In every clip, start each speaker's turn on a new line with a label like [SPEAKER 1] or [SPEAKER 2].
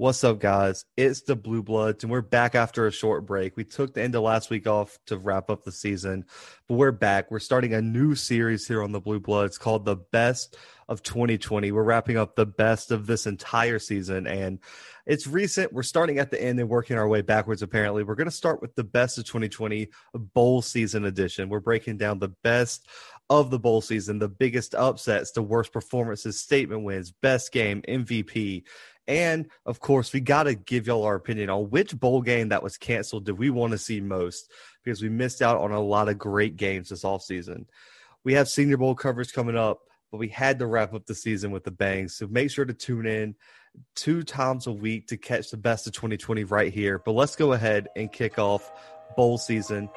[SPEAKER 1] What's up, guys? It's the Blue Bloods, and we're back after a short break. We took the end of last week off to wrap up the season, but we're back. We're starting a new series here on the Blue Bloods called The Best of 2020. We're wrapping up the best of this entire season, and it's recent. We're starting at the end and working our way backwards, apparently. We're going to start with the Best of 2020 Bowl Season Edition. We're breaking down the best of the bowl season, the biggest upsets, the worst performances, statement wins, best game, MVP, and of course, we got to give y'all our opinion on which bowl game that was canceled do we want to see most because we missed out on a lot of great games this offseason. We have Senior Bowl covers coming up, but we had to wrap up the season with the bangs. So make sure to tune in two times a week to catch the best of 2020 right here. But let's go ahead and kick off bowl season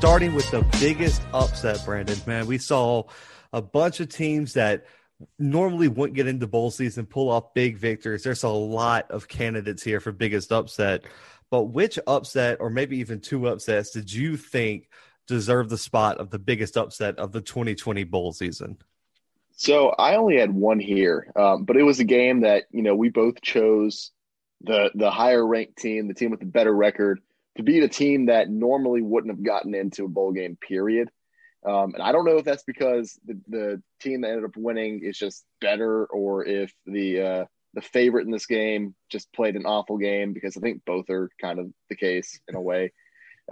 [SPEAKER 1] starting with the biggest upset, Brandon. Man, we saw a bunch of teams that normally wouldn't get into bowl season pull off big victories. There's a lot of candidates here for biggest upset. But which upset, or maybe even two upsets, did you think deserve the spot of the biggest upset of the 2020 bowl season?
[SPEAKER 2] So I only had one here, um, but it was a game that you know we both chose the the higher ranked team, the team with the better record to beat a team that normally wouldn't have gotten into a bowl game, period. Um, and I don't know if that's because the, the team that ended up winning is just better or if the uh, the favorite in this game just played an awful game because I think both are kind of the case in a way.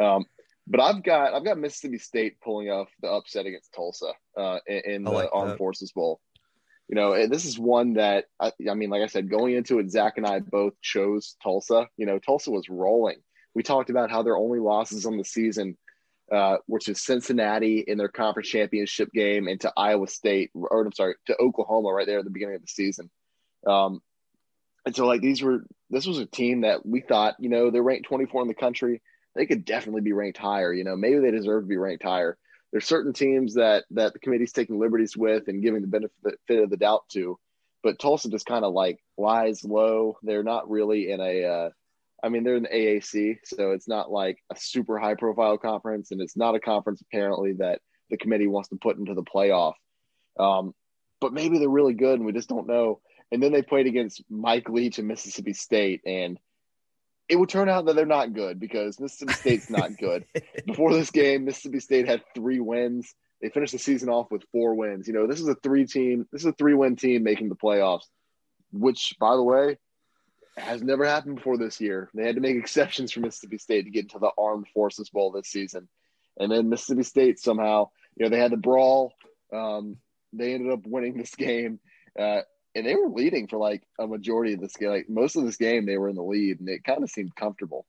[SPEAKER 2] Um, but I've got I've got Mississippi State pulling off the upset against Tulsa uh, in, in the like Armed Forces Bowl. You know, this is one that I, I mean, like I said, going into it, Zach and I both chose Tulsa. You know, Tulsa was rolling we talked about how their only losses on the season, uh, which is Cincinnati in their conference championship game and to Iowa State, or I'm sorry, to Oklahoma right there at the beginning of the season. Um, and so, like, these were, this was a team that we thought, you know, they're ranked 24 in the country. They could definitely be ranked higher. You know, maybe they deserve to be ranked higher. There's certain teams that that the committee's taking liberties with and giving the benefit of the doubt to, but Tulsa just kind of like lies low. They're not really in a uh, I mean, they're in the AAC, so it's not like a super high profile conference, and it's not a conference apparently that the committee wants to put into the playoff. Um, but maybe they're really good, and we just don't know. And then they played against Mike Leach and Mississippi State, and it would turn out that they're not good because Mississippi State's not good. Before this game, Mississippi State had three wins. They finished the season off with four wins. You know, this is a three team, this is a three win team making the playoffs, which, by the way, has never happened before this year. They had to make exceptions for Mississippi State to get into the Armed Forces Bowl this season. And then Mississippi State somehow, you know, they had the brawl. Um, they ended up winning this game. Uh, and they were leading for like a majority of this game. Like most of this game, they were in the lead, and it kind of seemed comfortable.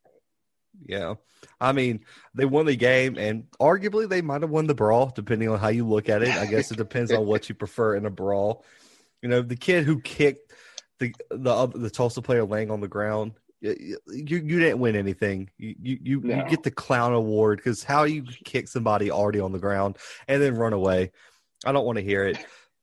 [SPEAKER 1] Yeah. I mean, they won the game, and arguably they might have won the brawl, depending on how you look at it. I guess it depends on what you prefer in a brawl. You know, the kid who kicked the the the Tulsa player laying on the ground. You you, didn't win anything. You you no. you get the clown award because how you kick somebody already on the ground and then run away. I don't want to hear it.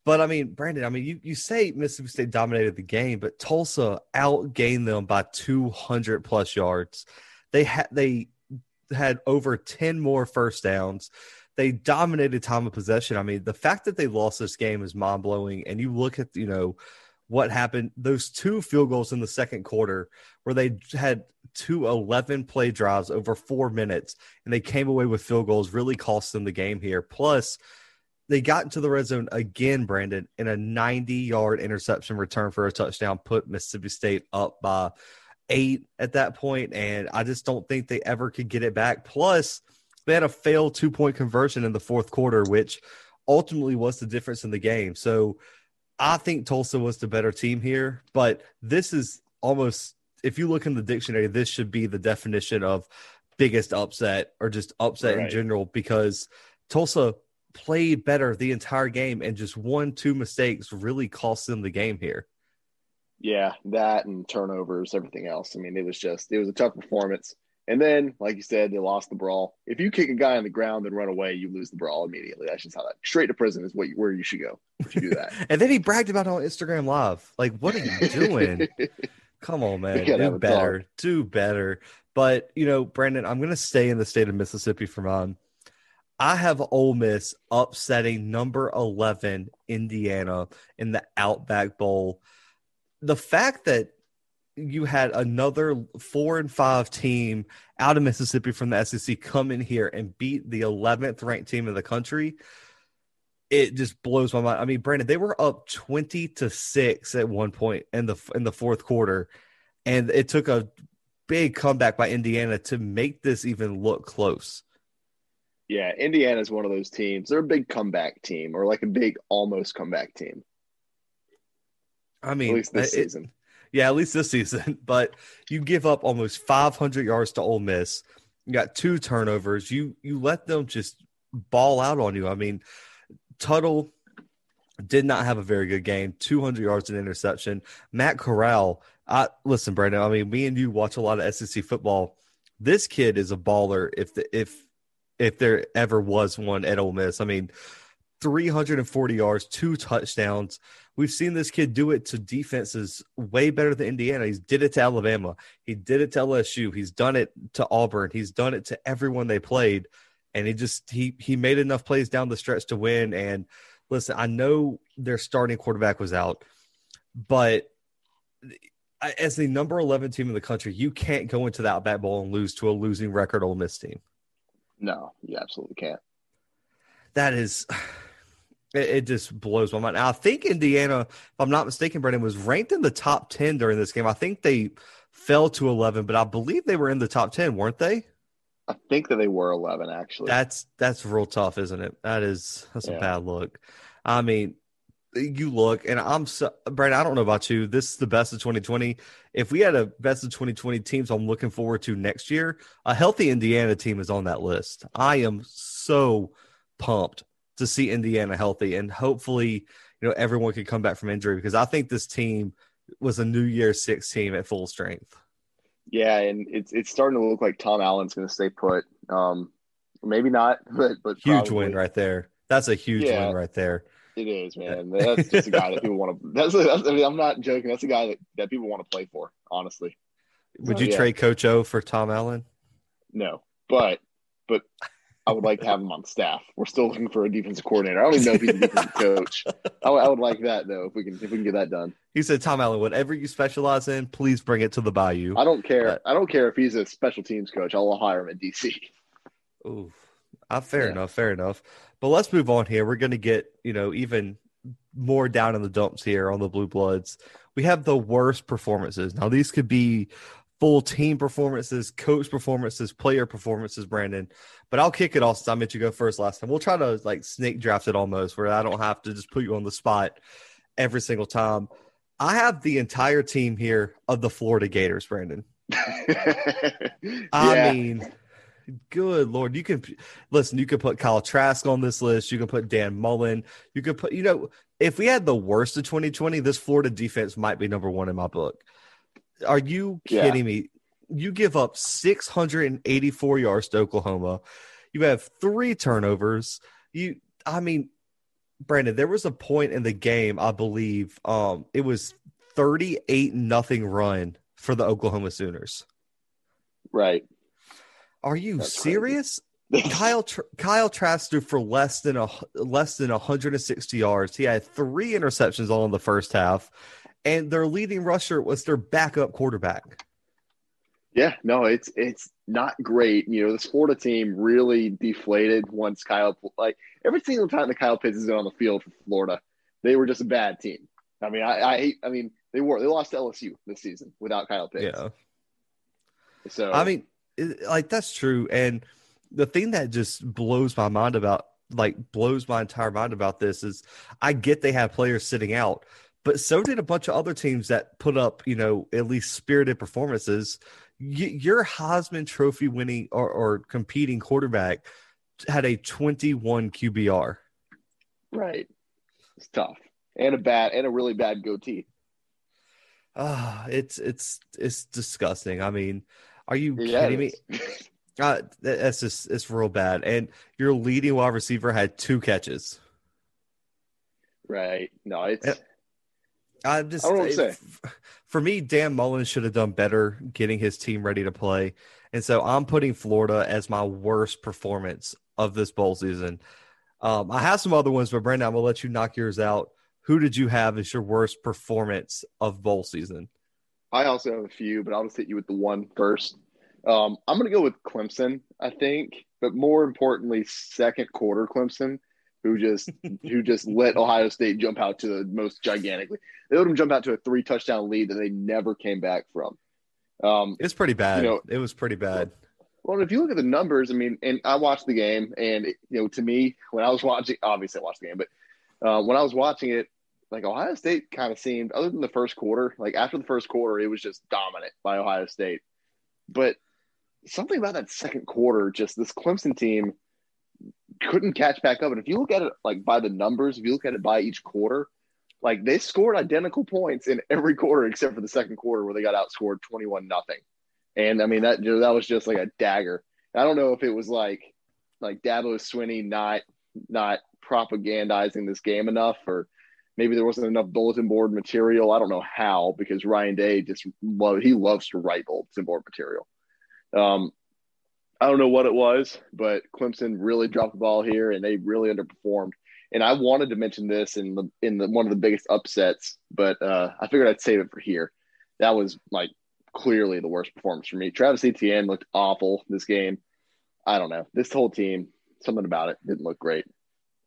[SPEAKER 1] But I mean, Brandon, I mean, you, you say Mississippi State dominated the game, but Tulsa outgained them by 200 plus yards. They had they had over 10 more first downs. They dominated time of possession. I mean, the fact that they lost this game is mind blowing. And you look at you know what happened. Those two field goals in the second quarter where they had two 11 play drives over four minutes and they came away with field goals really cost them the game here. Plus they got into the red zone again brandon in a 90 yard interception return for a touchdown put mississippi state up by eight at that point and i just don't think they ever could get it back. Plus they had a failed two point conversion in the fourth quarter which ultimately was the difference in the game. So I think Tulsa was the better team here, but this is almost if you look in the dictionary, this should be the definition of biggest upset or just upset right. in general because Tulsa played better the entire game, and just one, two mistakes really cost them the game here.
[SPEAKER 2] Yeah, that and turnovers, everything else. I mean, it was just it was a tough performance. And then, like you said, they lost the brawl. If you kick a guy on the ground and run away, you lose the brawl immediately. That's just how that straight to prison is what you, where you should go if you do that.
[SPEAKER 1] and then he bragged about on Instagram Live. Like, what are you doing? Come on, man. Do better. Do better. But you know, Brandon, I'm gonna stay in the state of Mississippi for mine. I have Ole Miss upsetting number 11 Indiana in the Outback Bowl. The fact that you had another four and five team out of Mississippi from the SEC come in here and beat the 11th ranked team in the country. It just blows my mind. I mean, Brandon, they were up 20 to six at one point in the in the fourth quarter, and it took a big comeback by Indiana to make this even look close.
[SPEAKER 2] Yeah, Indiana is one of those teams. They're a big comeback team, or like a big almost comeback team.
[SPEAKER 1] I mean, at least this it, season. Yeah, at least this season. But you give up almost 500 yards to Ole Miss. You got two turnovers. You you let them just ball out on you. I mean, Tuttle did not have a very good game. 200 yards and interception. Matt Corral. I listen, Brandon. I mean, me and you watch a lot of SEC football. This kid is a baller. If the, if if there ever was one at Ole Miss, I mean, 340 yards, two touchdowns. We've seen this kid do it to defenses way better than Indiana. He's did it to Alabama. He did it to LSU. He's done it to Auburn. He's done it to everyone they played. And he just he he made enough plays down the stretch to win. And listen, I know their starting quarterback was out, but as the number 11 team in the country, you can't go into Outback bowl and lose to a losing record Ole Miss team.
[SPEAKER 2] No, you absolutely can't.
[SPEAKER 1] That is it, it, just blows my mind. I think Indiana, if I'm not mistaken, Brandon was ranked in the top ten during this game. I think they fell to eleven, but I believe they were in the top ten, weren't they?
[SPEAKER 2] I think that they were eleven. Actually,
[SPEAKER 1] that's that's real tough, isn't it? That is that's yeah. a bad look. I mean, you look, and I'm so, Brandon. I don't know about you. This is the best of 2020. If we had a best of 2020 teams, I'm looking forward to next year. A healthy Indiana team is on that list. I am so pumped to see Indiana healthy, and hopefully, you know, everyone can come back from injury because I think this team was a New Year Six team at full strength.
[SPEAKER 2] Yeah, and it's it's starting to look like Tom Allen's going to stay put. Um, maybe not, but but
[SPEAKER 1] huge probably. win right there. That's a huge yeah, win right there.
[SPEAKER 2] It is, man. That's just a guy that people want to. That's, that's, I mean, I'm not joking. That's a guy that, that people want to play for. Honestly.
[SPEAKER 1] Would you yeah. trade Coach O for Tom Allen?
[SPEAKER 2] No, but but I would like to have him on staff. We're still looking for a defensive coordinator. I don't even know if he's a defensive coach. I, I, would like that though if we can if we can get that done.
[SPEAKER 1] He said, "Tom Allen, whatever you specialize in, please bring it to the Bayou."
[SPEAKER 2] I don't care. But, I don't care if he's a special teams coach. I'll hire him at DC.
[SPEAKER 1] Ooh, uh, fair yeah. enough. Fair enough. But let's move on here. We're going to get you know even more down in the dumps here on the Blue Bloods. We have the worst performances. Now these could be full team performances, coach performances, player performances, Brandon. But I'll kick it off since I meant you go first last time. We'll try to like snake draft it almost where I don't have to just put you on the spot every single time. I have the entire team here of the Florida Gators, Brandon. I mean, good lord, you can listen. You can put Kyle Trask on this list. You can put Dan Mullen. You could put, you know, if we had the worst of 2020, this Florida defense might be number one in my book. Are you kidding yeah. me? You give up 684 yards to Oklahoma. You have three turnovers. You, I mean, Brandon, there was a point in the game, I believe, um, it was 38 nothing run for the Oklahoma Sooners.
[SPEAKER 2] Right.
[SPEAKER 1] Are you That's serious? Kyle Kyle Trask threw for less than a less than 160 yards. He had three interceptions all in the first half, and their leading rusher was their backup quarterback.
[SPEAKER 2] Yeah, no, it's it's not great. You know, this Florida team really deflated once Kyle like every single time that Kyle Pitts is on the field for Florida, they were just a bad team. I mean, I, I hate I mean, they were they lost to LSU this season without Kyle Pitts.
[SPEAKER 1] Yeah. So I mean, like that's true, and the thing that just blows my mind about like blows my entire mind about this is I get they have players sitting out, but so did a bunch of other teams that put up, you know, at least spirited performances. Y- your Heisman Trophy winning or, or competing quarterback had a 21 QBR
[SPEAKER 2] Right. It's tough. And a bad and a really bad goatee.
[SPEAKER 1] Ah, uh, it's it's it's disgusting. I mean, are you
[SPEAKER 2] Yeah,
[SPEAKER 1] kidding me? Uh, that's just it's real bad. And your leading wide receiver had two catches.
[SPEAKER 2] right. No, it's
[SPEAKER 1] Yeah. I just
[SPEAKER 2] I don't know what to say.
[SPEAKER 1] for me, Dan Mullen should have done better getting his team ready to play. And so I'm putting Florida as my worst performance of this bowl season. Um, I have some other ones, but Brandon, I'm gonna let you knock yours out. Who did you have as your worst performance of bowl season?
[SPEAKER 2] I also have a few, but I'll just hit you with the one first. Um, I'm going to go with Clemson, I think, but more importantly, second quarter Clemson, who just who just let Ohio State jump out to the most gigantically. They let them jump out to a three touchdown lead that they never came back from. Um,
[SPEAKER 1] It's pretty bad.
[SPEAKER 2] You know-
[SPEAKER 1] it was pretty bad.
[SPEAKER 2] well, if you look at the numbers, I mean, and I watched the game, and it, you know, to me, when I was watching, obviously I watched the game, but uh, when I was watching it, like Ohio State kind of seemed, other than the first quarter, like after the first quarter, it was just dominant by Ohio State. But something about that second quarter, just this Clemson team couldn't catch back up. And if you look at it like by the numbers, if you look at it by each quarter, like they scored identical points in every quarter except for the second quarter where they got outscored twenty-one nothing. And I mean that that was just like a dagger. I don't know if it was like like Dabo Swinney not not propagandizing this game enough, or maybe there wasn't enough bulletin board material. I don't know how because Ryan Day just love he loves to write bulletin board material. Um, I don't know what it was, but Clemson really dropped the ball here, and they really underperformed. And I wanted to mention this in the in the one of the biggest upsets, but uh, I figured I'd save it for here. That was like clearly the worst performance for me. Travis Etienne looked awful this game. I don't know. This whole team, something about it didn't look great.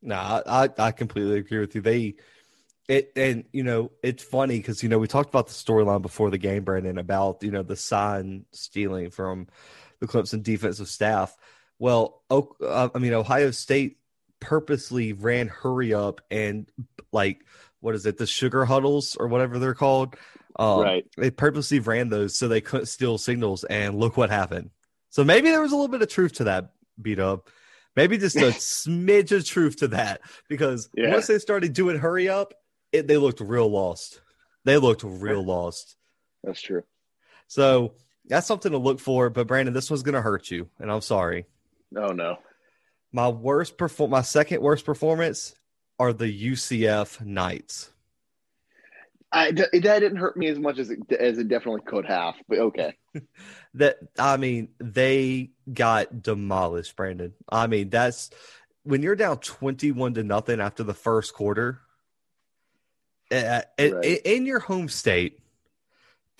[SPEAKER 1] No, I, I completely agree with you. They it and you know it's funny because you know we talked about the storyline before the game, Brandon, about you know the sign stealing from the Clemson defensive staff. Well, uh, I mean Ohio State purposely ran hurry up and like what is it the sugar huddles or whatever they're called. Um,
[SPEAKER 2] Right.
[SPEAKER 1] They purposely ran those so they couldn't steal signals, and look what happened. So maybe there was a little bit of truth to that, beat up. Maybe just a smidge of truth to that because
[SPEAKER 2] Yeah.
[SPEAKER 1] once they started doing hurry up, it, they looked real lost. They looked real lost.
[SPEAKER 2] That's true.
[SPEAKER 1] So that's something to look for. But Brandon, this one's going to hurt you, and I'm sorry.
[SPEAKER 2] Oh no.
[SPEAKER 1] My worst perform, my second worst performance are the UCF Knights.
[SPEAKER 2] I, that didn't hurt me as much as it, as it definitely could have, but okay.
[SPEAKER 1] That I mean, they got demolished, Brandon. I mean, that's when you're down 21 to nothing after the first quarter uh, in- in your home state,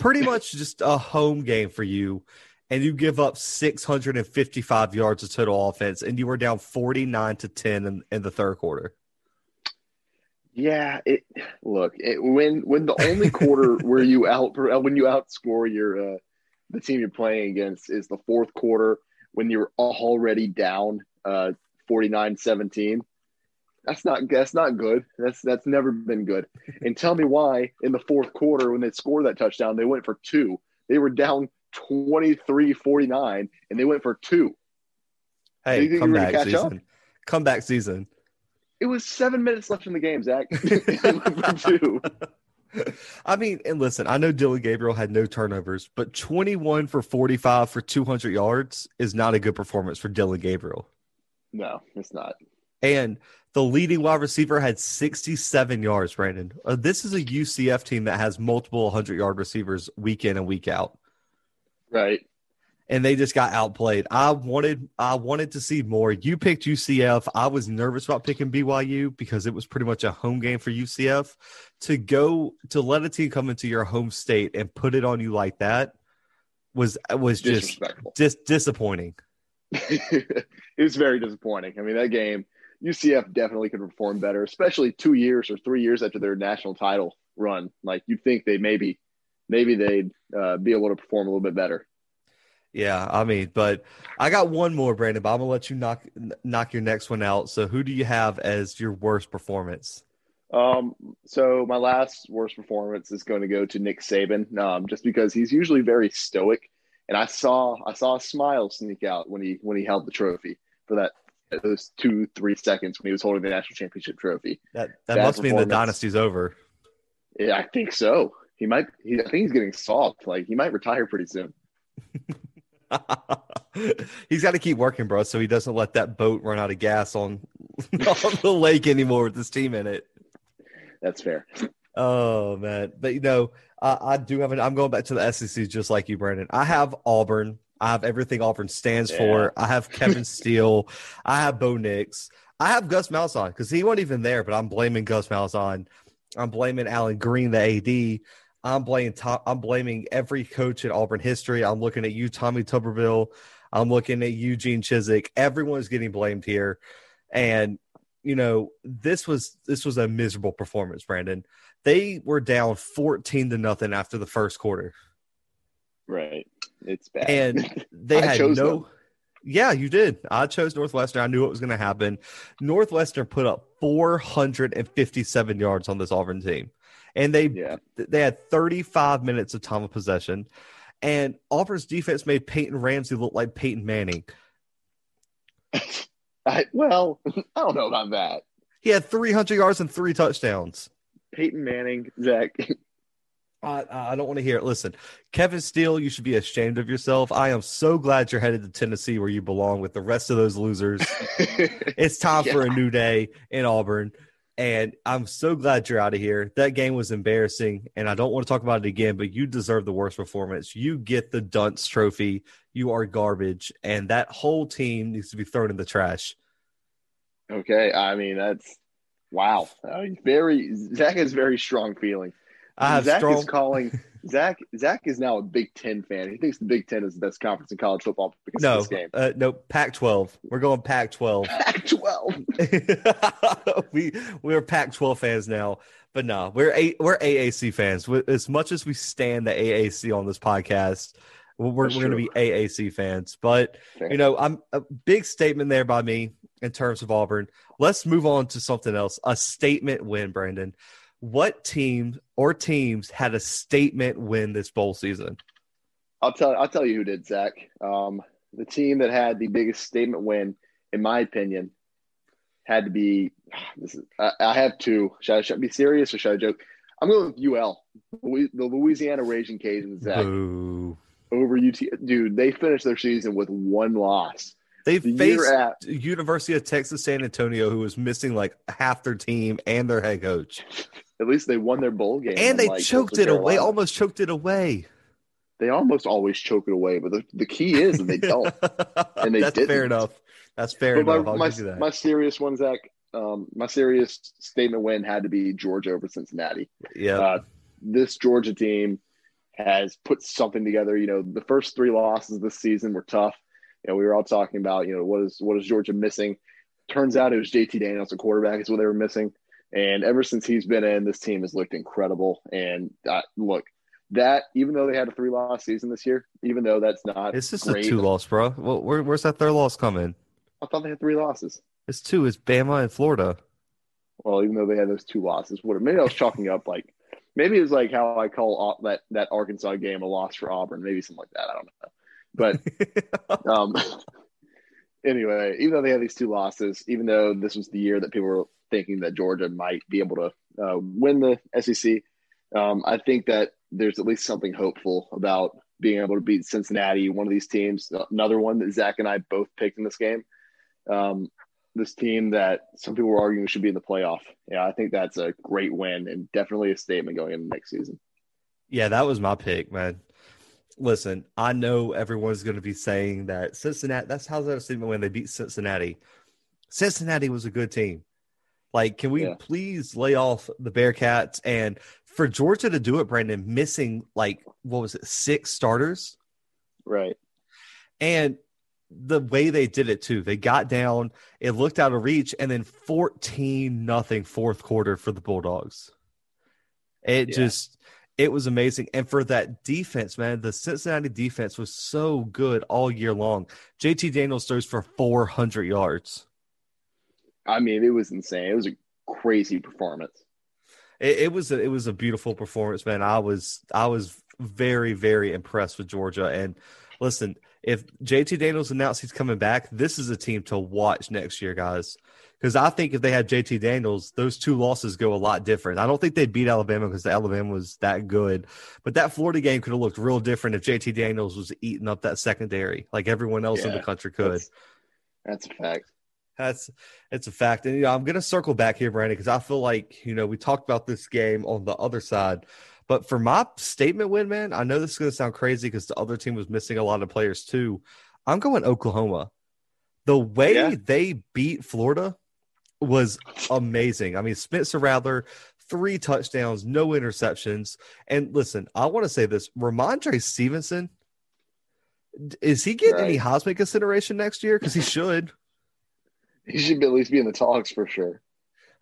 [SPEAKER 1] pretty much just a home game for you, and you give up 655 yards of total offense, and you were down 49 to 10 in, in the third quarter.
[SPEAKER 2] Yeah, it look it, when when the only quarter where you out when you outscore your uh, the team you're playing against is the fourth quarter when you're already down uh 49-17 that's not that's not good that's that's never been good and tell me why in the fourth quarter when they scored that touchdown they went for two they were down 23-49 and they went for two
[SPEAKER 1] Hey,
[SPEAKER 2] Do you think you were gonna
[SPEAKER 1] comeback
[SPEAKER 2] catch up?
[SPEAKER 1] season. Comeback season.
[SPEAKER 2] it was seven minutes left in the game zach They went for two
[SPEAKER 1] I mean, and listen, I know Dillon Gabriel had no turnovers, but 21 for 45 for 200 yards is not a good performance for Dillon Gabriel.
[SPEAKER 2] no it's not
[SPEAKER 1] And the leading wide receiver had 67 yards, Brandon. Uh, this is a UCF team that has multiple 100 yard receivers week in and week out.
[SPEAKER 2] right
[SPEAKER 1] And they just got outplayed. I wanted I wanted to see more. You picked UCF. I was nervous about picking BYU because it was pretty much a home game for UCF. To go to let a team come into your home state and put it on you like that was was just just disappointing.
[SPEAKER 2] it was very disappointing. I mean, that game, UCF definitely could perform better, especially two years or three years after their national title run. Like you'd think they maybe, maybe they'd uh, be able to perform a little bit better.
[SPEAKER 1] Yeah, I mean, but I got one more, Brandon. But I'm gonna let you knock knock your next one out. So, who do you have as your worst performance?
[SPEAKER 2] Um, so my last worst performance is going to go to Nick Saban, um, just because he's usually very stoic, and I saw I saw a smile sneak out when he when he held the trophy for that those two, three seconds when he was holding the national championship trophy.
[SPEAKER 1] That that must mean the dynasty's over.
[SPEAKER 2] Yeah, I think so. He might. He, I think he's getting soft. Like he might retire pretty soon.
[SPEAKER 1] he's got to keep working, bro, so he doesn't let that boat run out of gas on, on the lake anymore with his team in it.
[SPEAKER 2] That's fair.
[SPEAKER 1] Oh man, but you know, uh, I do have an. I'm going back to the SEC just like you, Brandon. I have Auburn. I have everything Auburn stands yeah. for. I have Kevin Steele. I have Bo Nix. I have Gus Malzahn because he wasn't even there, but I'm blaming Gus Malzahn. I'm blaming Allen Greene, the AD. I'm blaming top, I'm blaming every coach in Auburn history. I'm looking at you, Tommy Tuberville. I'm looking at Eugene Chizik. Everyone's getting blamed here, and you know this was this was a miserable performance. Brandon, they were down 14 to nothing after the first quarter.
[SPEAKER 2] Right, it's bad,
[SPEAKER 1] and they had no. Them. Yeah, you did. I chose Northwestern. I knew what was going to happen. Northwestern put up 457 yards on this Auburn team and they yeah. they had 35 minutes of time of possession, and Auburn's defense made Peyton Ramsey look like Peyton Manning.
[SPEAKER 2] I, well, I don't know about that.
[SPEAKER 1] He had 300 yards and three touchdowns.
[SPEAKER 2] Peyton Manning, Zach.
[SPEAKER 1] I, I don't want to hear it. Listen, Kevin Steele, you should be ashamed of yourself. I am so glad you're headed to Tennessee where you belong with the rest of those losers. it's time yeah. for a new day in Auburn. And I'm so glad you're out of here. That game was embarrassing, and I don't want to talk about it again, but you deserve the worst performance. You get the Dunce trophy. You are garbage, and that whole team needs to be thrown in the trash.
[SPEAKER 2] Okay. I mean, that's wow. Uh, very, Zach has very strong feeling.
[SPEAKER 1] I have
[SPEAKER 2] Zach
[SPEAKER 1] strong...
[SPEAKER 2] is calling Zach Zach is now a Big Ten fan. He thinks the Big Ten is the best conference in college football because
[SPEAKER 1] no,
[SPEAKER 2] of this game.
[SPEAKER 1] Uh, no, Pac-12. We're going Pac-12.
[SPEAKER 2] Pac-12.
[SPEAKER 1] we we're Pac-12 fans now, but no, we're a, we're AAC fans. As much as we stand the AAC on this podcast, we're, we're going to be AAC fans. But Fair. you know, I'm a big statement there by me in terms of Auburn. Let's move on to something else. A statement win, Brandon what team or teams had a statement win this bowl season?
[SPEAKER 2] I'll tell I'll tell you who did, Zach. Um, the team that had the biggest statement win, in my opinion, had to be. This is, I, I have two. Should I, should I be serious or should I joke? I'm going with UL, the Louisiana Raging Cajuns. Zach
[SPEAKER 1] Boo.
[SPEAKER 2] over UT. Dude, they finished their season with one loss.
[SPEAKER 1] They the faced at, University of Texas San Antonio, who was missing like half their team and their head coach.
[SPEAKER 2] At least they won their bowl game.
[SPEAKER 1] And they like choked it away, almost choked it away.
[SPEAKER 2] They almost always choke it away, but the, the key is that they don't.
[SPEAKER 1] and they That's didn't. fair enough. That's fair but enough.
[SPEAKER 2] My, my, my, serious one, Zach, um, my serious statement win had to be Georgia over Cincinnati.
[SPEAKER 1] Yeah. Uh,
[SPEAKER 2] this Georgia team has put something together. You know, the first three losses this season were tough. You know, we were all talking about, you know, what is what is Georgia missing? Turns out it was JT Daniels, a quarterback, is what they were missing. And ever since he's been in, this team has looked incredible. And uh, look, that even though they had a three loss season this year, even though that's not
[SPEAKER 1] it's just great, a two loss, bro. Well, where, where's that third loss coming?
[SPEAKER 2] I thought they had three losses.
[SPEAKER 1] It's two. It's Bama and Florida.
[SPEAKER 2] Well, even though they had those two losses, what maybe I was chalking up like maybe it's like how I call that that Arkansas game a loss for Auburn, maybe something like that. I don't know, but um, anyway, even though they had these two losses, even though this was the year that people were thinking that Georgia might be able to uh, win the SEC. Um, I think that there's at least something hopeful about being able to beat Cincinnati, one of these teams, another one that Zach and I both picked in this game. Um, this team that some people were arguing should be in the playoff. Yeah, I think that's a great win and definitely a statement going into next season.
[SPEAKER 1] Yeah, that was my pick, man. Listen, I know everyone's going to be saying that Cincinnati. That's how that statement when they beat Cincinnati. Cincinnati was a good team. Like, can we yeah. please lay off the Bearcats? And for Georgia to do it, Brandon, missing like, what was it, six starters?
[SPEAKER 2] Right.
[SPEAKER 1] And the way they did it too, they got down, it looked out of reach, and then 14 nothing fourth quarter for the Bulldogs. It yeah. just, it was amazing. And for that defense, man, the Cincinnati defense was so good all year long. JT Daniels throws for 400 yards.
[SPEAKER 2] I mean, it was insane. It was a crazy performance.
[SPEAKER 1] It, it was a, it was a beautiful performance, man. I was I was very very impressed with Georgia. And listen, if JT Daniels announced he's coming back, this is a team to watch next year, guys. Because I think if they had JT Daniels, those two losses go a lot different. I don't think they beat Alabama because Alabama was that good, but that Florida game could have looked real different if JT Daniels was eating up that secondary like everyone else yeah, in the country could.
[SPEAKER 2] That's, that's a fact.
[SPEAKER 1] That's it's a fact, and you know I'm going to circle back here, Brandon, because I feel like you know we talked about this game on the other side, but for my statement win, man, I know this is going to sound crazy because the other team was missing a lot of players too. I'm going Oklahoma. The way yeah. they beat Florida was amazing. I mean, Spencer Rattler, three touchdowns, no interceptions. And listen, I want to say this Rhamondre Stevenson, is he getting right. any Heisman consideration next year? Because he should.
[SPEAKER 2] He should at least be in the talks for sure.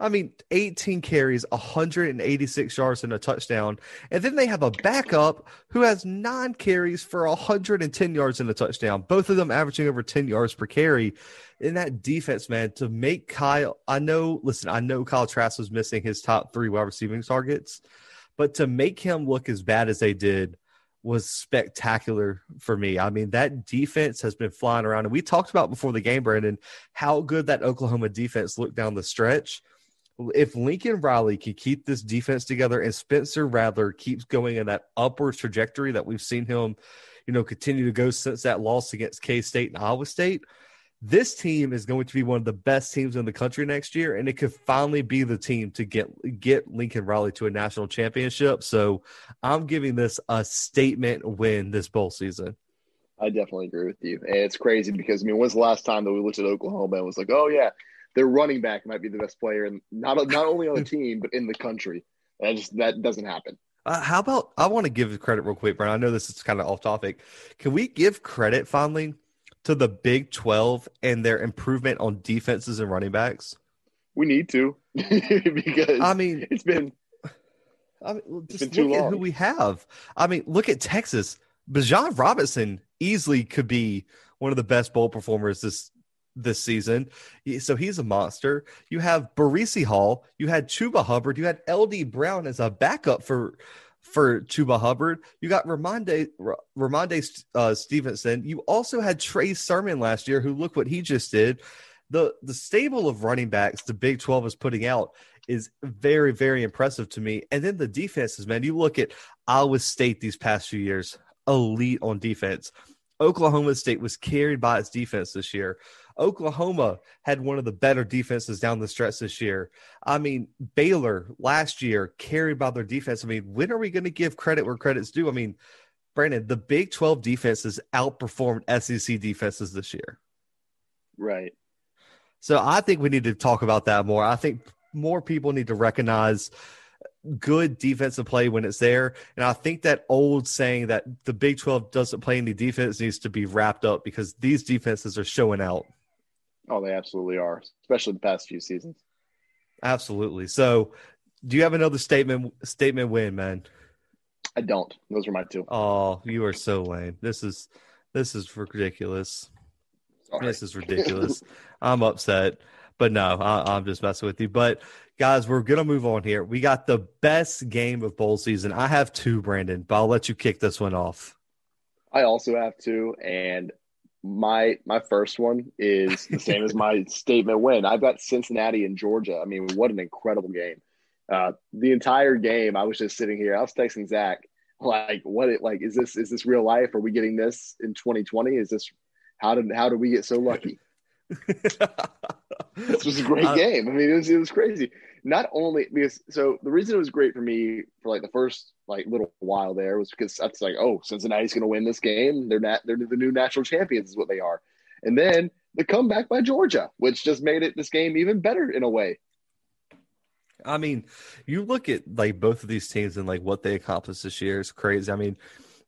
[SPEAKER 1] I mean, 18 carries, 186 yards and a touchdown. And then they have a backup who has nine carries for 110 yards and a touchdown. Both of them averaging over 10 yards per carry. In that defense, man, to make Kyle, I know, listen, I know Kyle Trask was missing his top three wide receiving targets, but to make him look as bad as they did was spectacular for me. I mean, that defense has been flying around. And we talked about before the game, Brandon, how good that Oklahoma defense looked down the stretch if Lincoln Riley can keep this defense together and Spencer Rattler keeps going in that upward trajectory that we've seen him, you know, continue to go since that loss against K State and Iowa State, this team is going to be one of the best teams in the country next year, and it could finally be the team to get get Lincoln Riley to a national championship. So I'm giving this a statement win this bowl season.
[SPEAKER 2] I definitely agree with you. And it's crazy because I mean, when's the last time that we looked at Oklahoma and was like, oh yeah, their running back might be the best player, and not not only on the team but in the country. That just that doesn't happen.
[SPEAKER 1] Uh, how about I want to give credit real quick, Brian. I know this is kind of off topic. Can we give credit finally to the Big Twelve and their improvement on defenses and running backs?
[SPEAKER 2] We need to because I mean it's been.
[SPEAKER 1] I mean, just look at who we have. I mean, look at Texas. Bijan Robinson easily could be one of the best bowl performers this this season. So he's a monster. You have Breece Hall. You had Chuba Hubbard. You had LD Brown as a backup for for Chuba Hubbard. You got Rhamondre Rhamondre uh, Stevenson. You also had Trey Sermon last year, who look what he just did. The the stable of running backs the Big 12 is putting out is very, very impressive to me. And then the defenses, man. You look at Iowa State these past few years, elite on defense. Oklahoma State was carried by its defense this year. Oklahoma had one of the better defenses down the stretch this year. I mean, Baylor last year carried by their defense. I mean, when are we going to give credit where credit's due? I mean, Brandon, the Big 12 defenses outperformed SEC defenses this year.
[SPEAKER 2] Right.
[SPEAKER 1] So I think we need to talk about that more. I think more people need to recognize good defensive play when it's there. And I think that old saying that the Big 12 doesn't play any defense needs to be wrapped up because these defenses are showing out.
[SPEAKER 2] Oh, they absolutely are, especially the past few seasons.
[SPEAKER 1] Absolutely. So, do you have another statement statement win, man?
[SPEAKER 2] I don't. Those are my two.
[SPEAKER 1] Oh, you are so lame. This is this is ridiculous. Sorry. This is ridiculous. I'm upset, but no, I, I'm just messing with you. But guys, we're gonna move on here. We got the best game of bowl season. I have two, Brandon, but I'll let you kick this one off.
[SPEAKER 2] I also have two, and my my first one is the same as my statement win. I've got Cincinnati and Georgia. I mean, what an incredible game! Uh, the entire game, I was just sitting here. I was texting Zach, like, "What? It, like, is this is this real life? Are we getting this in 2020? Is this how did how did we get so lucky?" This was a great uh, game. I mean, it was it was crazy. Not only because so the reason it was great for me for like the first like little while there was because that's like, oh, Cincinnati's going to win this game. They're not. They're the new national champions, is what they are. And then the comeback by Georgia, which just made it this game even better in a way.
[SPEAKER 1] I mean, you look at like both of these teams and like what they accomplished this year is crazy. I mean,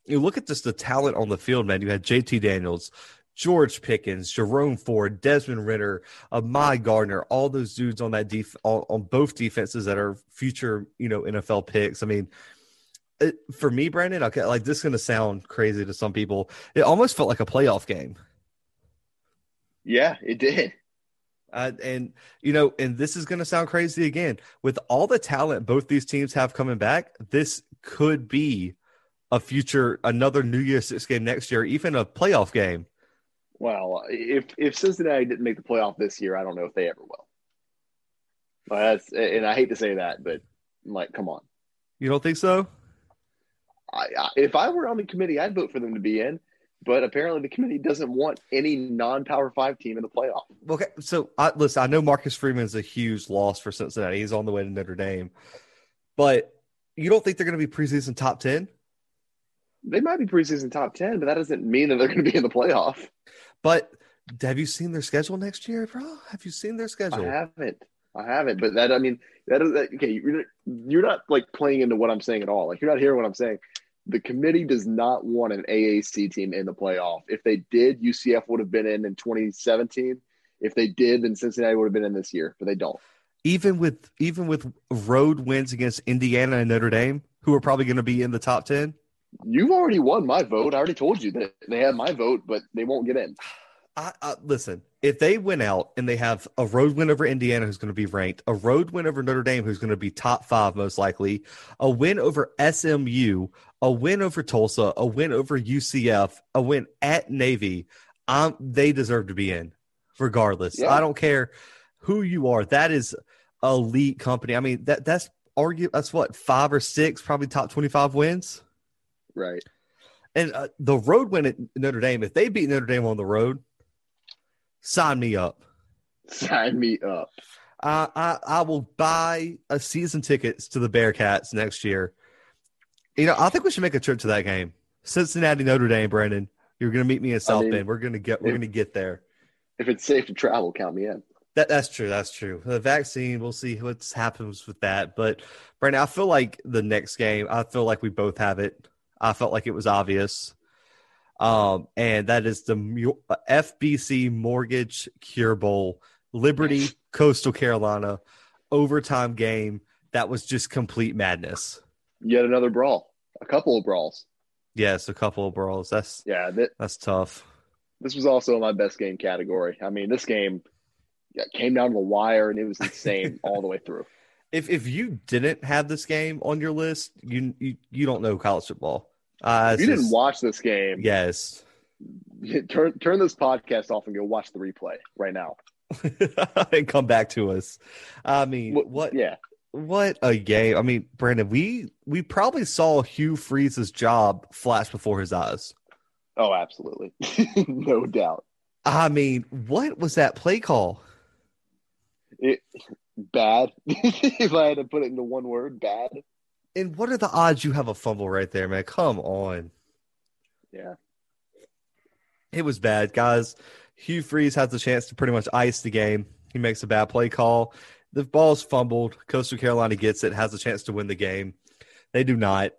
[SPEAKER 1] you look at just the talent on the field, man. You had JT Daniels, George Pickens, Jerome Ford, Desmond Ridder, uh, Gardner, all those dudes on that def- on, on both defenses that are future, you know, NFL picks. I mean, it, for me, Brandon, okay, like this is going to sound crazy to some people. It almost felt like a playoff game.
[SPEAKER 2] Yeah, it did.
[SPEAKER 1] Uh, and you know, and this is going to sound crazy again. With all the talent both these teams have coming back, this could be a future another New Year's Six game next year, even a playoff game.
[SPEAKER 2] Well, if if Cincinnati didn't make the playoff this year, I don't know if they ever will. that's and I hate to say that, but like, come on.
[SPEAKER 1] You don't think so?
[SPEAKER 2] I, I, if I were on the committee, I'd vote for them to be in. But apparently, the committee doesn't want any non-power five team in the playoff.
[SPEAKER 1] Okay, so I, listen, I know Marcus Freeman is a huge loss for Cincinnati. He's on the way to Notre Dame, but you don't think they're going to be preseason top ten?
[SPEAKER 2] They might be preseason top ten, but that doesn't mean that they're going to be in the playoff.
[SPEAKER 1] But have you seen their schedule next year, bro? Have you seen their schedule?
[SPEAKER 2] I haven't. I haven't. But that, I mean, that is that, okay. You're, you're not like playing into what I'm saying at all. Like you're not hearing what I'm saying. The committee does not want an AAC team in the playoff. If they did, UCF would have been in in 2017. If they did, then Cincinnati would have been in this year, but they don't.
[SPEAKER 1] Even with even with road wins against Indiana and Notre Dame, who are probably going to be in the top ten.
[SPEAKER 2] You've already won my vote. I already told you that they have my vote, but they won't get in.
[SPEAKER 1] I, I, listen, if they win out and they have a road win over Indiana, who's going to be ranked, a road win over Notre Dame, who's going to be top five most likely, a win over SMU, a win over Tulsa, a win over UCF, a win at Navy, um, they deserve to be in, regardless. Yeah. I don't care who you are. That is elite company. I mean, that that's argue that's what five or six, probably top twenty five wins.
[SPEAKER 2] Right.
[SPEAKER 1] And uh, the road win at Notre Dame, if they beat Notre Dame on the road, sign me up.
[SPEAKER 2] Sign me up.
[SPEAKER 1] Uh, I I will buy a season tickets to the Bearcats next year. You know, I think we should make a trip to that game. Cincinnati Notre Dame, Brandon. You're going to meet me in South I mean, Bend. We're going to get we're going to get there.
[SPEAKER 2] If it's safe to travel, count me in.
[SPEAKER 1] That that's true. That's true. The vaccine, we'll see what happens with that. But Brandon, I feel like the next game, I feel like we both have it. I felt like it was obvious. Um, and that is the FBC Mortgage Cure Bowl, Liberty, Coastal Carolina, overtime game. That was just complete madness.
[SPEAKER 2] Yet another brawl, a couple of brawls.
[SPEAKER 1] Yes, a couple of brawls. That's
[SPEAKER 2] yeah, that,
[SPEAKER 1] that's tough.
[SPEAKER 2] This was also my best game category. I mean, this game came down to the wire, and it was insane all the way through.
[SPEAKER 1] If if you didn't have this game on your list, you you, you don't know college football.
[SPEAKER 2] Uh, you didn't watch this game.
[SPEAKER 1] Yes.
[SPEAKER 2] Turn turn this podcast off and go watch the replay right now.
[SPEAKER 1] and come back to us. I mean, what, what?
[SPEAKER 2] Yeah.
[SPEAKER 1] What a game! I mean, Brandon, we we probably saw Hugh Freeze's job flash before his eyes.
[SPEAKER 2] Oh, absolutely, no doubt.
[SPEAKER 1] I mean, what was that play call?
[SPEAKER 2] It bad. if I had to put it into one word, bad.
[SPEAKER 1] And what are the odds you have a fumble right there, man? Come on.
[SPEAKER 2] Yeah.
[SPEAKER 1] It was bad, guys. Hugh Freeze has the chance to pretty much ice the game. He makes a bad play call. The ball's fumbled. Coastal Carolina gets it, has a chance to win the game. They do not.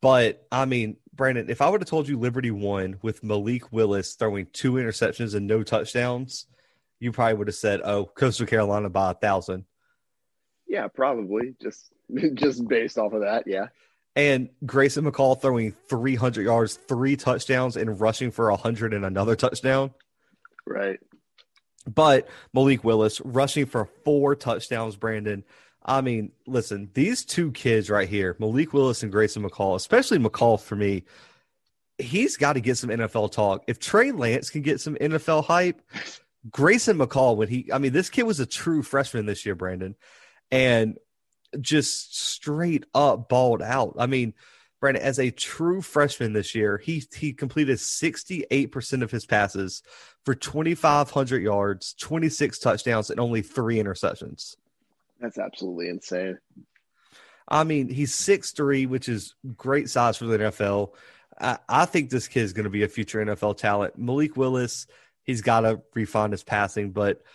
[SPEAKER 1] But I mean, Brandon, if I would have told you Liberty won with Malik Willis throwing two interceptions and no touchdowns, you probably would have said, "Oh, Coastal Carolina by a thousand.
[SPEAKER 2] Yeah, probably. Just just based off of that, yeah.
[SPEAKER 1] And Grayson McCall throwing 300 yards, three touchdowns, and rushing for 100 and another touchdown.
[SPEAKER 2] Right.
[SPEAKER 1] But Malik Willis rushing for four touchdowns, Brandon. I mean, listen, these two kids right here, Malik Willis and Grayson McCall, especially McCall for me, he's got to get some NFL talk. If Trey Lance can get some NFL hype, Grayson McCall, when he, I mean, this kid was a true freshman this year, Brandon. And just straight up balled out. I mean, Brandon, as a true freshman this year, he he completed 68% of his passes for 2,500 yards, 26 touchdowns, and only three interceptions.
[SPEAKER 2] That's absolutely insane.
[SPEAKER 1] I mean, he's six three, which is great size for the NFL. I, I think this kid is going to be a future NFL talent. Malik Willis, he's got to refine his passing, but –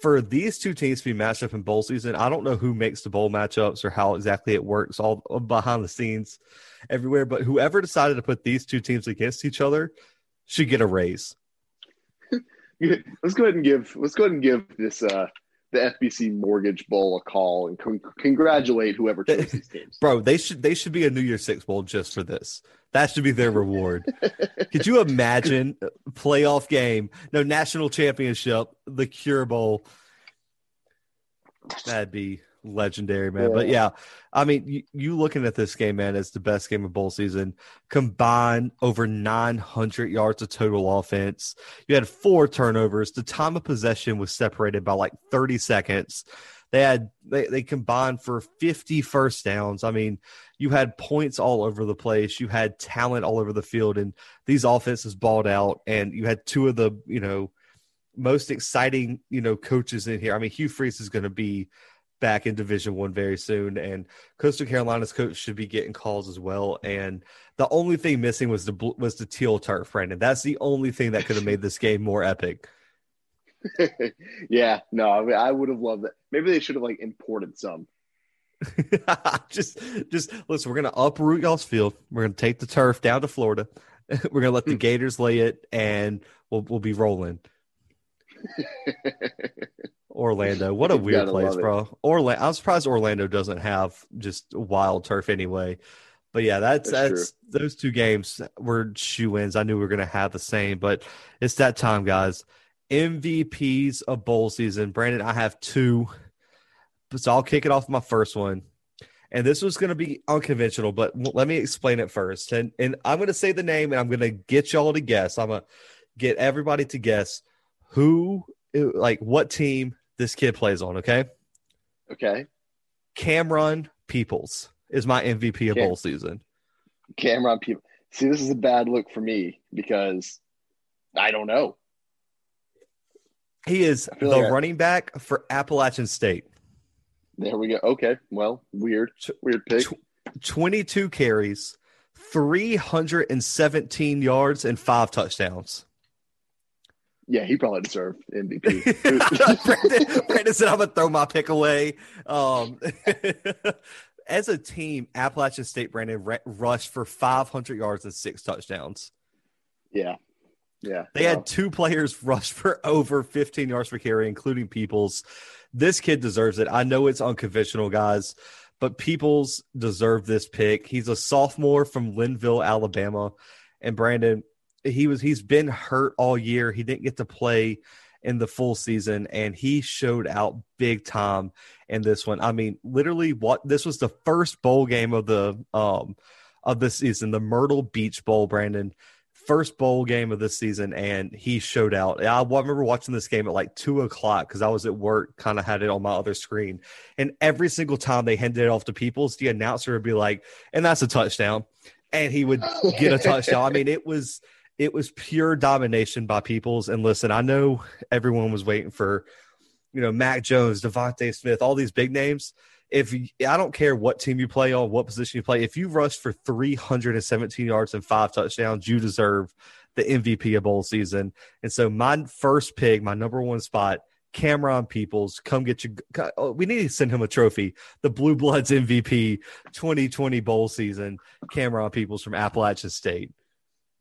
[SPEAKER 1] for these two teams to be matched up in bowl season, I don't know who makes the bowl matchups or how exactly it works all behind the scenes everywhere, but whoever decided to put these two teams against each other should get a raise.
[SPEAKER 2] let's go ahead and give let's go ahead and give this uh the FBC Mortgage Bowl a call and con- congratulate whoever chose these teams.
[SPEAKER 1] Bro, they should they should be a New Year's Six Bowl just for this. That should be their reward. Could you imagine playoff game, no national championship, the Cure Bowl? That'd be legendary, man. Yeah. But yeah, I mean, you, you, looking at this game, man, it's the best game of bowl season. Combined over 900 yards of total offense. You had four turnovers. The time of possession was separated by like 30 seconds. They had they, they combined for 50 first downs. I mean, you had points all over the place. You had talent all over the field, and these offenses balled out. And you had two of the you know most exciting you know coaches in here. I mean, Hugh Freeze is going to be back in Division One very soon, and Coastal Carolina's coach should be getting calls as well. And the only thing missing was the was the teal turf, Brandon. That's the only thing that could have made this game more epic.
[SPEAKER 2] yeah, no, I, mean, I would have loved that. Maybe they should have like imported some.
[SPEAKER 1] just, just listen. We're gonna uproot y'all's field. We're gonna take the turf down to Florida. we're gonna let the hmm. Gators lay it, and we'll we'll be rolling. Orlando, what a weird place, bro. Orlando. I'm surprised Orlando doesn't have just wild turf anyway. But yeah, that's that's, that's those two games were shoe ins. I knew we were gonna have the same, but it's that time, guys. MVPs of bowl season. Brandon, I have two. So I'll kick it off my first one. And this was going to be unconventional, but let me explain it first. And and I'm going to say the name and I'm going to get y'all to guess. I'm going to get everybody to guess who like what team this kid plays on, okay?
[SPEAKER 2] Okay.
[SPEAKER 1] Camerun Peoples is my MVP of Cam- bowl season.
[SPEAKER 2] Camerun Peoples. See, this is a bad look for me because I don't know.
[SPEAKER 1] He is the like running back for Appalachian State.
[SPEAKER 2] There we go. Okay. Well, weird. Weird pick.
[SPEAKER 1] 22 carries, 317 yards, and five touchdowns.
[SPEAKER 2] Yeah, he probably deserved MVP.
[SPEAKER 1] Brandon, Brandon, said, I'm going to throw my pick away. Um, as a team, Appalachian State, Brandon, rushed for 500 yards and six touchdowns.
[SPEAKER 2] Yeah. Yeah.
[SPEAKER 1] They had two players rush for over 15 yards per carry, including Peoples. This kid deserves it. I know it's unconventional, guys, but Peoples deserved this pick. He's a sophomore from Linville, Alabama. And Brandon, he was he's been hurt all year. He didn't get to play in the full season and he showed out big time in this one. I mean, literally what this was the first bowl game of the um of the season, the Myrtle Beach Bowl, Brandon first bowl game of this season, and he showed out. I remember watching this game at like two o'clock because I was at work, kind of had it on my other screen. And every single time they handed it off to Peoples, the announcer would be like, "And that's a touchdown," and he would get a touchdown. I mean, it was it was pure domination by Peoples. And listen, I know everyone was waiting for, you know, Mac Jones, DeVonta Smith, all these big names if you, I don't care what team you play on, what position you play, if you rush for 317 yards and five touchdowns, you deserve the MVP of bowl season. And so my first pick, my number one spot, Camerun Peoples, come get you. Oh, we need to send him a trophy. The Blue Bloods MVP 2020 bowl season, Camerun Peoples from Appalachian State.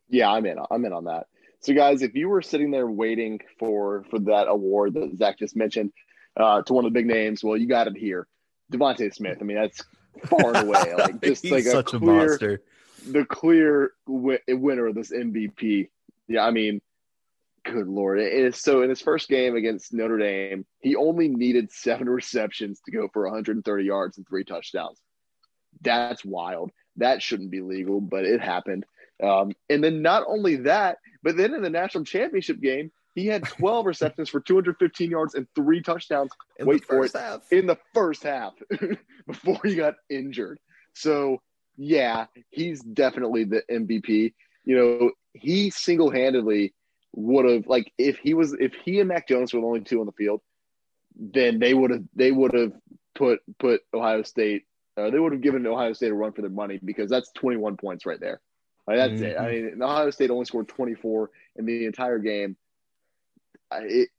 [SPEAKER 2] Yeah, I'm in. I'm in on that. So, guys, if you were sitting there waiting for for that award that Zach just mentioned uh, to one of the big names, well, you got it here. DeVonta Smith. I mean, that's far and away like just like a clear, a monster. the clear w- winner of this MVP. Yeah, I mean, good lord, it is so. In his first game against Notre Dame, he only needed seven receptions to go for 130 yards and three touchdowns. That's wild. That shouldn't be legal, but it happened. Um, and then not only that, but then in the national championship game, he had 12 receptions for 215 yards and three touchdowns. In Wait for it half. in the first half before he got injured. So yeah, he's definitely the MVP. You know, he single handedly would have like if he was if he and Mac Jones were the only two on the field, then they would have they would have put put Ohio State uh, they would have given Ohio State a run for their money because that's 21 points right there. Like, that's mm-hmm. it. I mean, Ohio State only scored 24 in the entire game it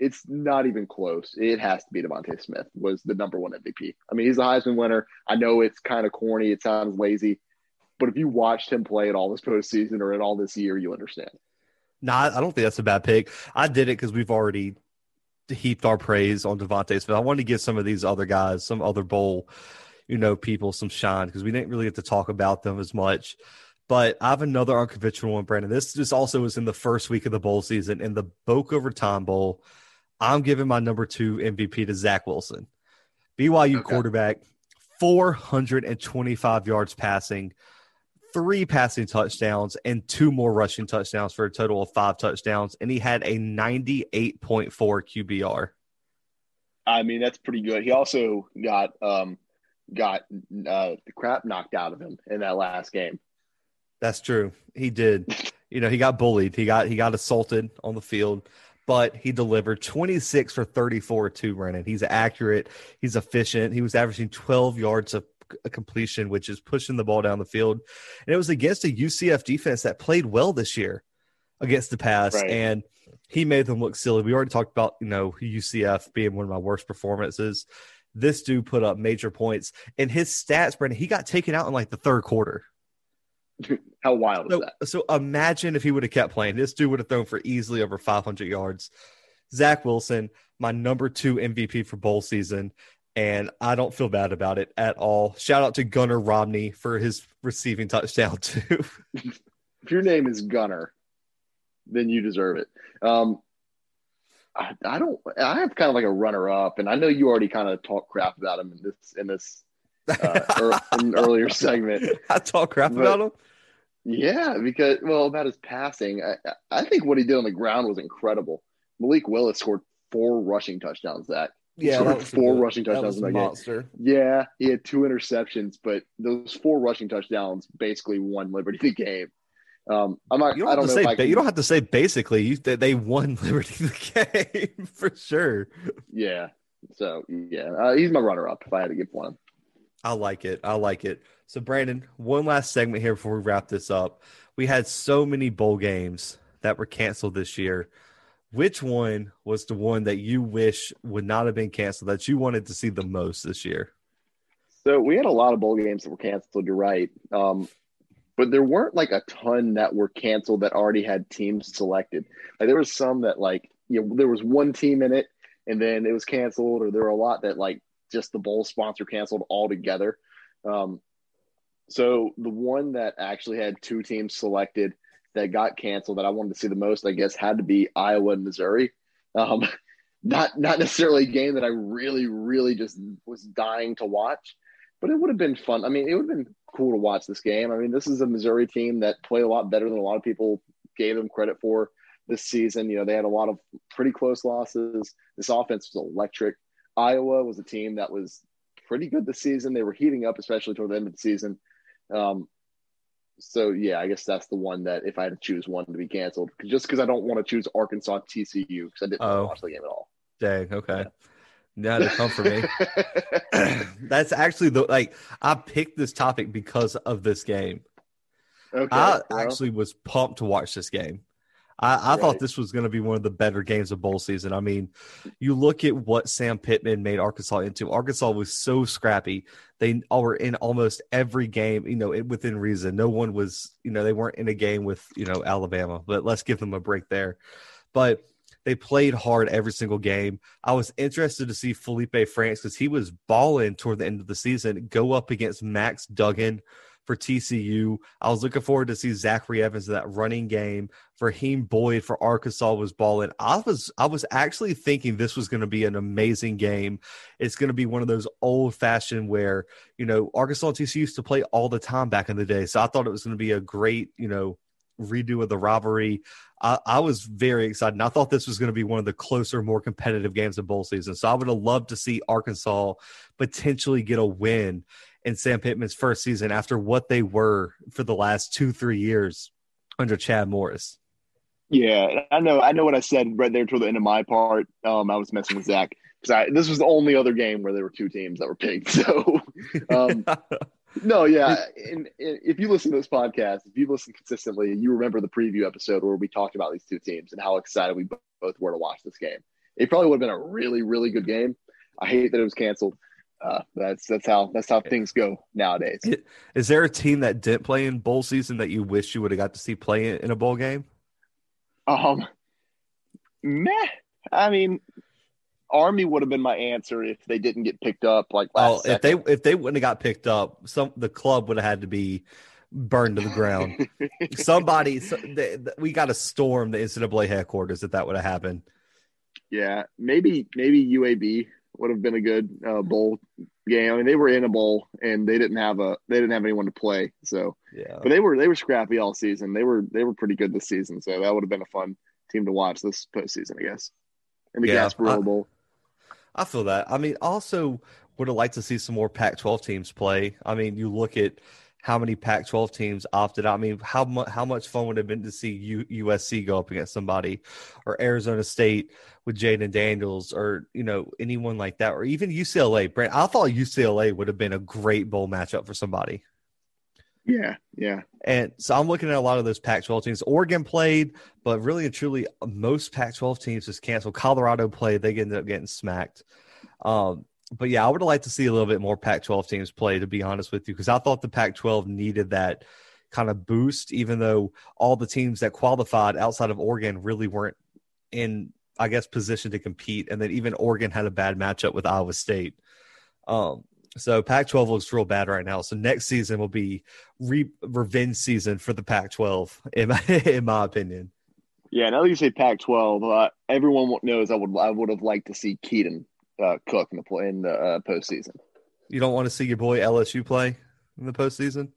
[SPEAKER 2] it's not even close. It has to be DeVonta Smith was the number one MVP. I mean, he's the Heisman winner. I know it's kind of corny. It sounds lazy, but if you watched him play at all this postseason or at all this year, you understand.
[SPEAKER 1] No, nah, I don't think that's a bad pick. I did it because we've already heaped our praise on DeVonta Smith. I wanted to give some of these other guys, some other bowl, you know, people some shine because we didn't really get to talk about them as much. But I have another unconventional one, Brandon. This just also was in the first week of the bowl season in the Boca Raton Bowl. I'm giving my number two MVP to Zach Wilson. BYU okay. quarterback, 425 yards passing, three passing touchdowns, and two more rushing touchdowns for a total of five touchdowns. And he had a 98.4 QBR.
[SPEAKER 2] I mean, that's pretty good. He also got um, got uh, the crap knocked out of him in that last game.
[SPEAKER 1] That's true. He did. you know, he got bullied. He got he got assaulted on the field, but he delivered 26 for 34 to Brandon. He's accurate. He's efficient. He was averaging 12 yards of a completion, which is pushing the ball down the field. And it was against a UCF defense that played well this year against the pass. Right. And he made them look silly. We already talked about, you know, UCF being one of my worst performances. This dude put up major points. And his stats, Brandon, he got taken out in like the third quarter.
[SPEAKER 2] How wild
[SPEAKER 1] so,
[SPEAKER 2] is that?
[SPEAKER 1] So imagine if he would have kept playing. This dude would have thrown for easily over 500 yards. Zach Wilson, my number two MVP for bowl season, and I don't feel bad about it at all. Shout out to Gunner Romney for his receiving touchdown too.
[SPEAKER 2] if your name is Gunner, then you deserve it. Um, I, I, don't. I have kind of like a runner up, and I know you already kind of talked crap about him in this in this uh, in earlier segment.
[SPEAKER 1] I talk crap but, about him.
[SPEAKER 2] Yeah, because well, about his passing, I, I think what he did on the ground was incredible. Malik Willis scored four rushing touchdowns. That
[SPEAKER 1] he yeah,
[SPEAKER 2] scored four rushing touchdowns
[SPEAKER 1] in that monster.
[SPEAKER 2] game. Yeah, he had two interceptions, but those four rushing touchdowns basically won Liberty the game. Um, I'm not.
[SPEAKER 1] You don't,
[SPEAKER 2] I don't
[SPEAKER 1] have to
[SPEAKER 2] say.
[SPEAKER 1] Can, you don't have to say basically. You, they, they won Liberty the game for sure.
[SPEAKER 2] Yeah. So yeah, uh, he's my runner-up if I had to give one.
[SPEAKER 1] I like it. I like it. So, Brandon, one last segment here before we wrap this up. We had so many bowl games that were canceled this year. Which one was the one that you wish would not have been canceled that you wanted to see the most this year?
[SPEAKER 2] So, we had a lot of bowl games that were canceled. You're right. Um, but there weren't like a ton that were canceled that already had teams selected. Like, there was some that, like, you know, there was one team in it and then it was canceled, or there were a lot that, like, just the bowl sponsor canceled altogether. Um, so the one that actually had two teams selected that got canceled that I wanted to see the most, I guess, had to be Iowa and Missouri. Um, not not necessarily a game that I really, really just was dying to watch, but it would have been fun. I mean, it would have been cool to watch this game. I mean, this is a Missouri team that played a lot better than a lot of people gave them credit for this season. You know, they had a lot of pretty close losses. This offense was electric. Iowa was a team that was pretty good this season. They were heating up, especially toward the end of the season. Um, so yeah, I guess that's the one that if I had to choose one to be canceled, just because I don't want to choose Arkansas TCU because I didn't oh, watch the game at all.
[SPEAKER 1] Dang. Okay. Yeah. Now to come for me. that's actually the like I picked this topic because of this game. Okay, I well. actually was pumped to watch this game. I, I right. thought this was going to be one of the better games of bowl season. I mean, you look at what Sam Pittman made Arkansas into. Arkansas was so scrappy. They were in almost every game, you know, within reason. No one was, you know, they weren't in a game with, you know, Alabama, but let's give them a break there. But they played hard every single game. I was interested to see Felipe Franks because he was balling toward the end of the season go up against Max Duggan for TCU. I was looking forward to see Zachary Evans in that running game. Rakeem Boyd for Arkansas was balling. I was I was actually thinking this was going to be an amazing game. It's going to be one of those old fashioned where you know Arkansas and TCU used to play all the time back in the day. So I thought it was going to be a great you know redo of the robbery. I, I, was very excited. And I thought this was going to be one of the closer, more competitive games of bowl season. So I would have loved to see Arkansas potentially get a win in Sam Pittman's first season after what they were for the last two, three years under Chad Morris.
[SPEAKER 2] Yeah, I know. I know what I said right there toward the end of my part. Um, I was messing with Zach because this was the only other game where there were two teams that were picked. So, um, no, yeah. And, and, if you listen to this podcast, if you listen consistently, you remember the preview episode where we talked about these two teams and how excited we both were to watch this game. It probably would have been a really, really good game. I hate that it was canceled uh, that's that's how that's how things go nowadays.
[SPEAKER 1] Is there a team that didn't play in bowl season that you wish you would have got to see play in a bowl game?
[SPEAKER 2] Um, meh. I mean, Army would have been my answer if they didn't get picked up. Like
[SPEAKER 1] oh, if they if they wouldn't have got picked up, some the club would have had to be burned to the ground. Somebody, so, they, we got to storm the NCAA headquarters if that would have happened.
[SPEAKER 2] Yeah, maybe maybe UAB would have been a good uh, bowl game. I mean, they were in a bowl and they didn't have a they didn't have anyone to play. So
[SPEAKER 1] Yeah.
[SPEAKER 2] but they were they were scrappy all season. They were they were pretty good this season. So that would have been a fun team to watch this postseason, I guess. In the
[SPEAKER 1] Yeah,
[SPEAKER 2] Gasparilla
[SPEAKER 1] I-
[SPEAKER 2] Bowl.
[SPEAKER 1] I feel that. I mean, also would have liked to see some more Pac-12 teams play. I mean, you look at how many Pac-12 teams opted out. I mean, how much how much fun would it have been to see U- USC go up against somebody, or Arizona State with Jayden Daniels, or you know anyone like that, or even UCLA. Brent, I thought UCLA would have been a great bowl matchup for somebody.
[SPEAKER 2] Yeah, yeah.
[SPEAKER 1] And so I'm looking at a lot of those Pac-12 teams. Oregon played, but really and truly, most Pac-12 teams just canceled. Colorado played; they ended up getting smacked. Um, but yeah, I would liked to see a little bit more Pac-12 teams play. To be honest with you, because I thought the Pac-12 needed that kind of boost, even though all the teams that qualified outside of Oregon really weren't in, I guess, position to compete. And then even Oregon had a bad matchup with Iowa State. Um, so Pac-12 looks real bad right now. So next season will be re- revenge season for the Pac-12, in my, in my opinion.
[SPEAKER 2] Yeah, now that you say Pac-12, uh, everyone knows I would I would have liked to see Keaton uh, cook in the play in the uh, postseason.
[SPEAKER 1] You don't want to see your boy LSU play in the postseason?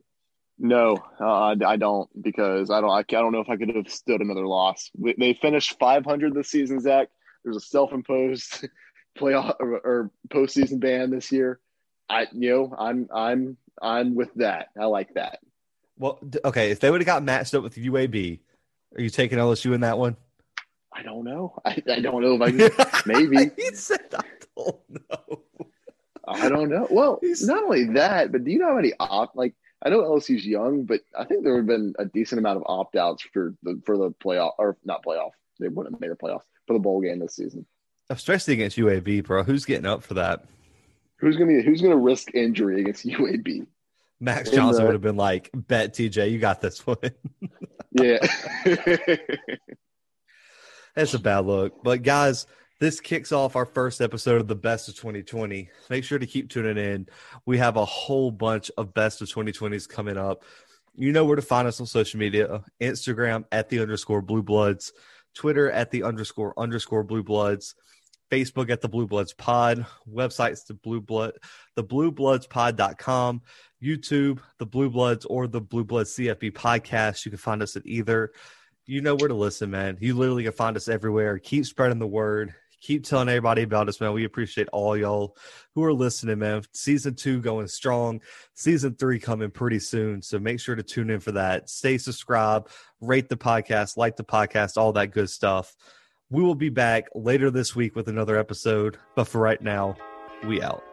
[SPEAKER 2] No, uh, I don't because I don't I, I don't know if I could have stood another loss. We, they finished 500 this season, Zach. There's a self-imposed playoff or, or postseason ban this year. I you know I'm I'm I'm with that. I like that.
[SPEAKER 1] Well, okay. If they would have got matched up with UAB, are you taking LSU in that one?
[SPEAKER 2] I don't know. I, I don't know if I. Maybe.
[SPEAKER 1] he said, "I don't know."
[SPEAKER 2] I don't know. Well,
[SPEAKER 1] He's-
[SPEAKER 2] not only that, but do you know how many opt like I know LSU's young, but I think there would have been a decent amount of opt outs for the for the playoff or not playoff. They wouldn't have made a playoff for the bowl game this season.
[SPEAKER 1] I'm Especially against UAB, bro. Who's getting up for that?
[SPEAKER 2] Who's gonna be who's gonna risk injury against UAB?
[SPEAKER 1] Max Johnson
[SPEAKER 2] the-
[SPEAKER 1] would have been like, "Bet TJ, you got this one."
[SPEAKER 2] Yeah.
[SPEAKER 1] That's a bad look. But guys, this kicks off our first episode of the best of 2020. Make sure to keep tuning in. We have a whole bunch of best of 2020s coming up. You know where to find us on social media Instagram at the underscore blue bloods, Twitter at the underscore underscore blue bloods, Facebook at the blue bloods pod, websites the blue blood, the blue bloods pod.com, YouTube, the blue bloods or the blue bloods CFB podcast. You can find us at either you know where to listen, man. You literally can find us everywhere. Keep spreading the word. Keep telling everybody about us, man. We appreciate all y'all who are listening, man. Season two going strong. Season three coming pretty soon. So make sure to tune in for that. Stay subscribed, rate the podcast, like the podcast, all that good stuff. We will be back later this week with another episode. But for right now, we out.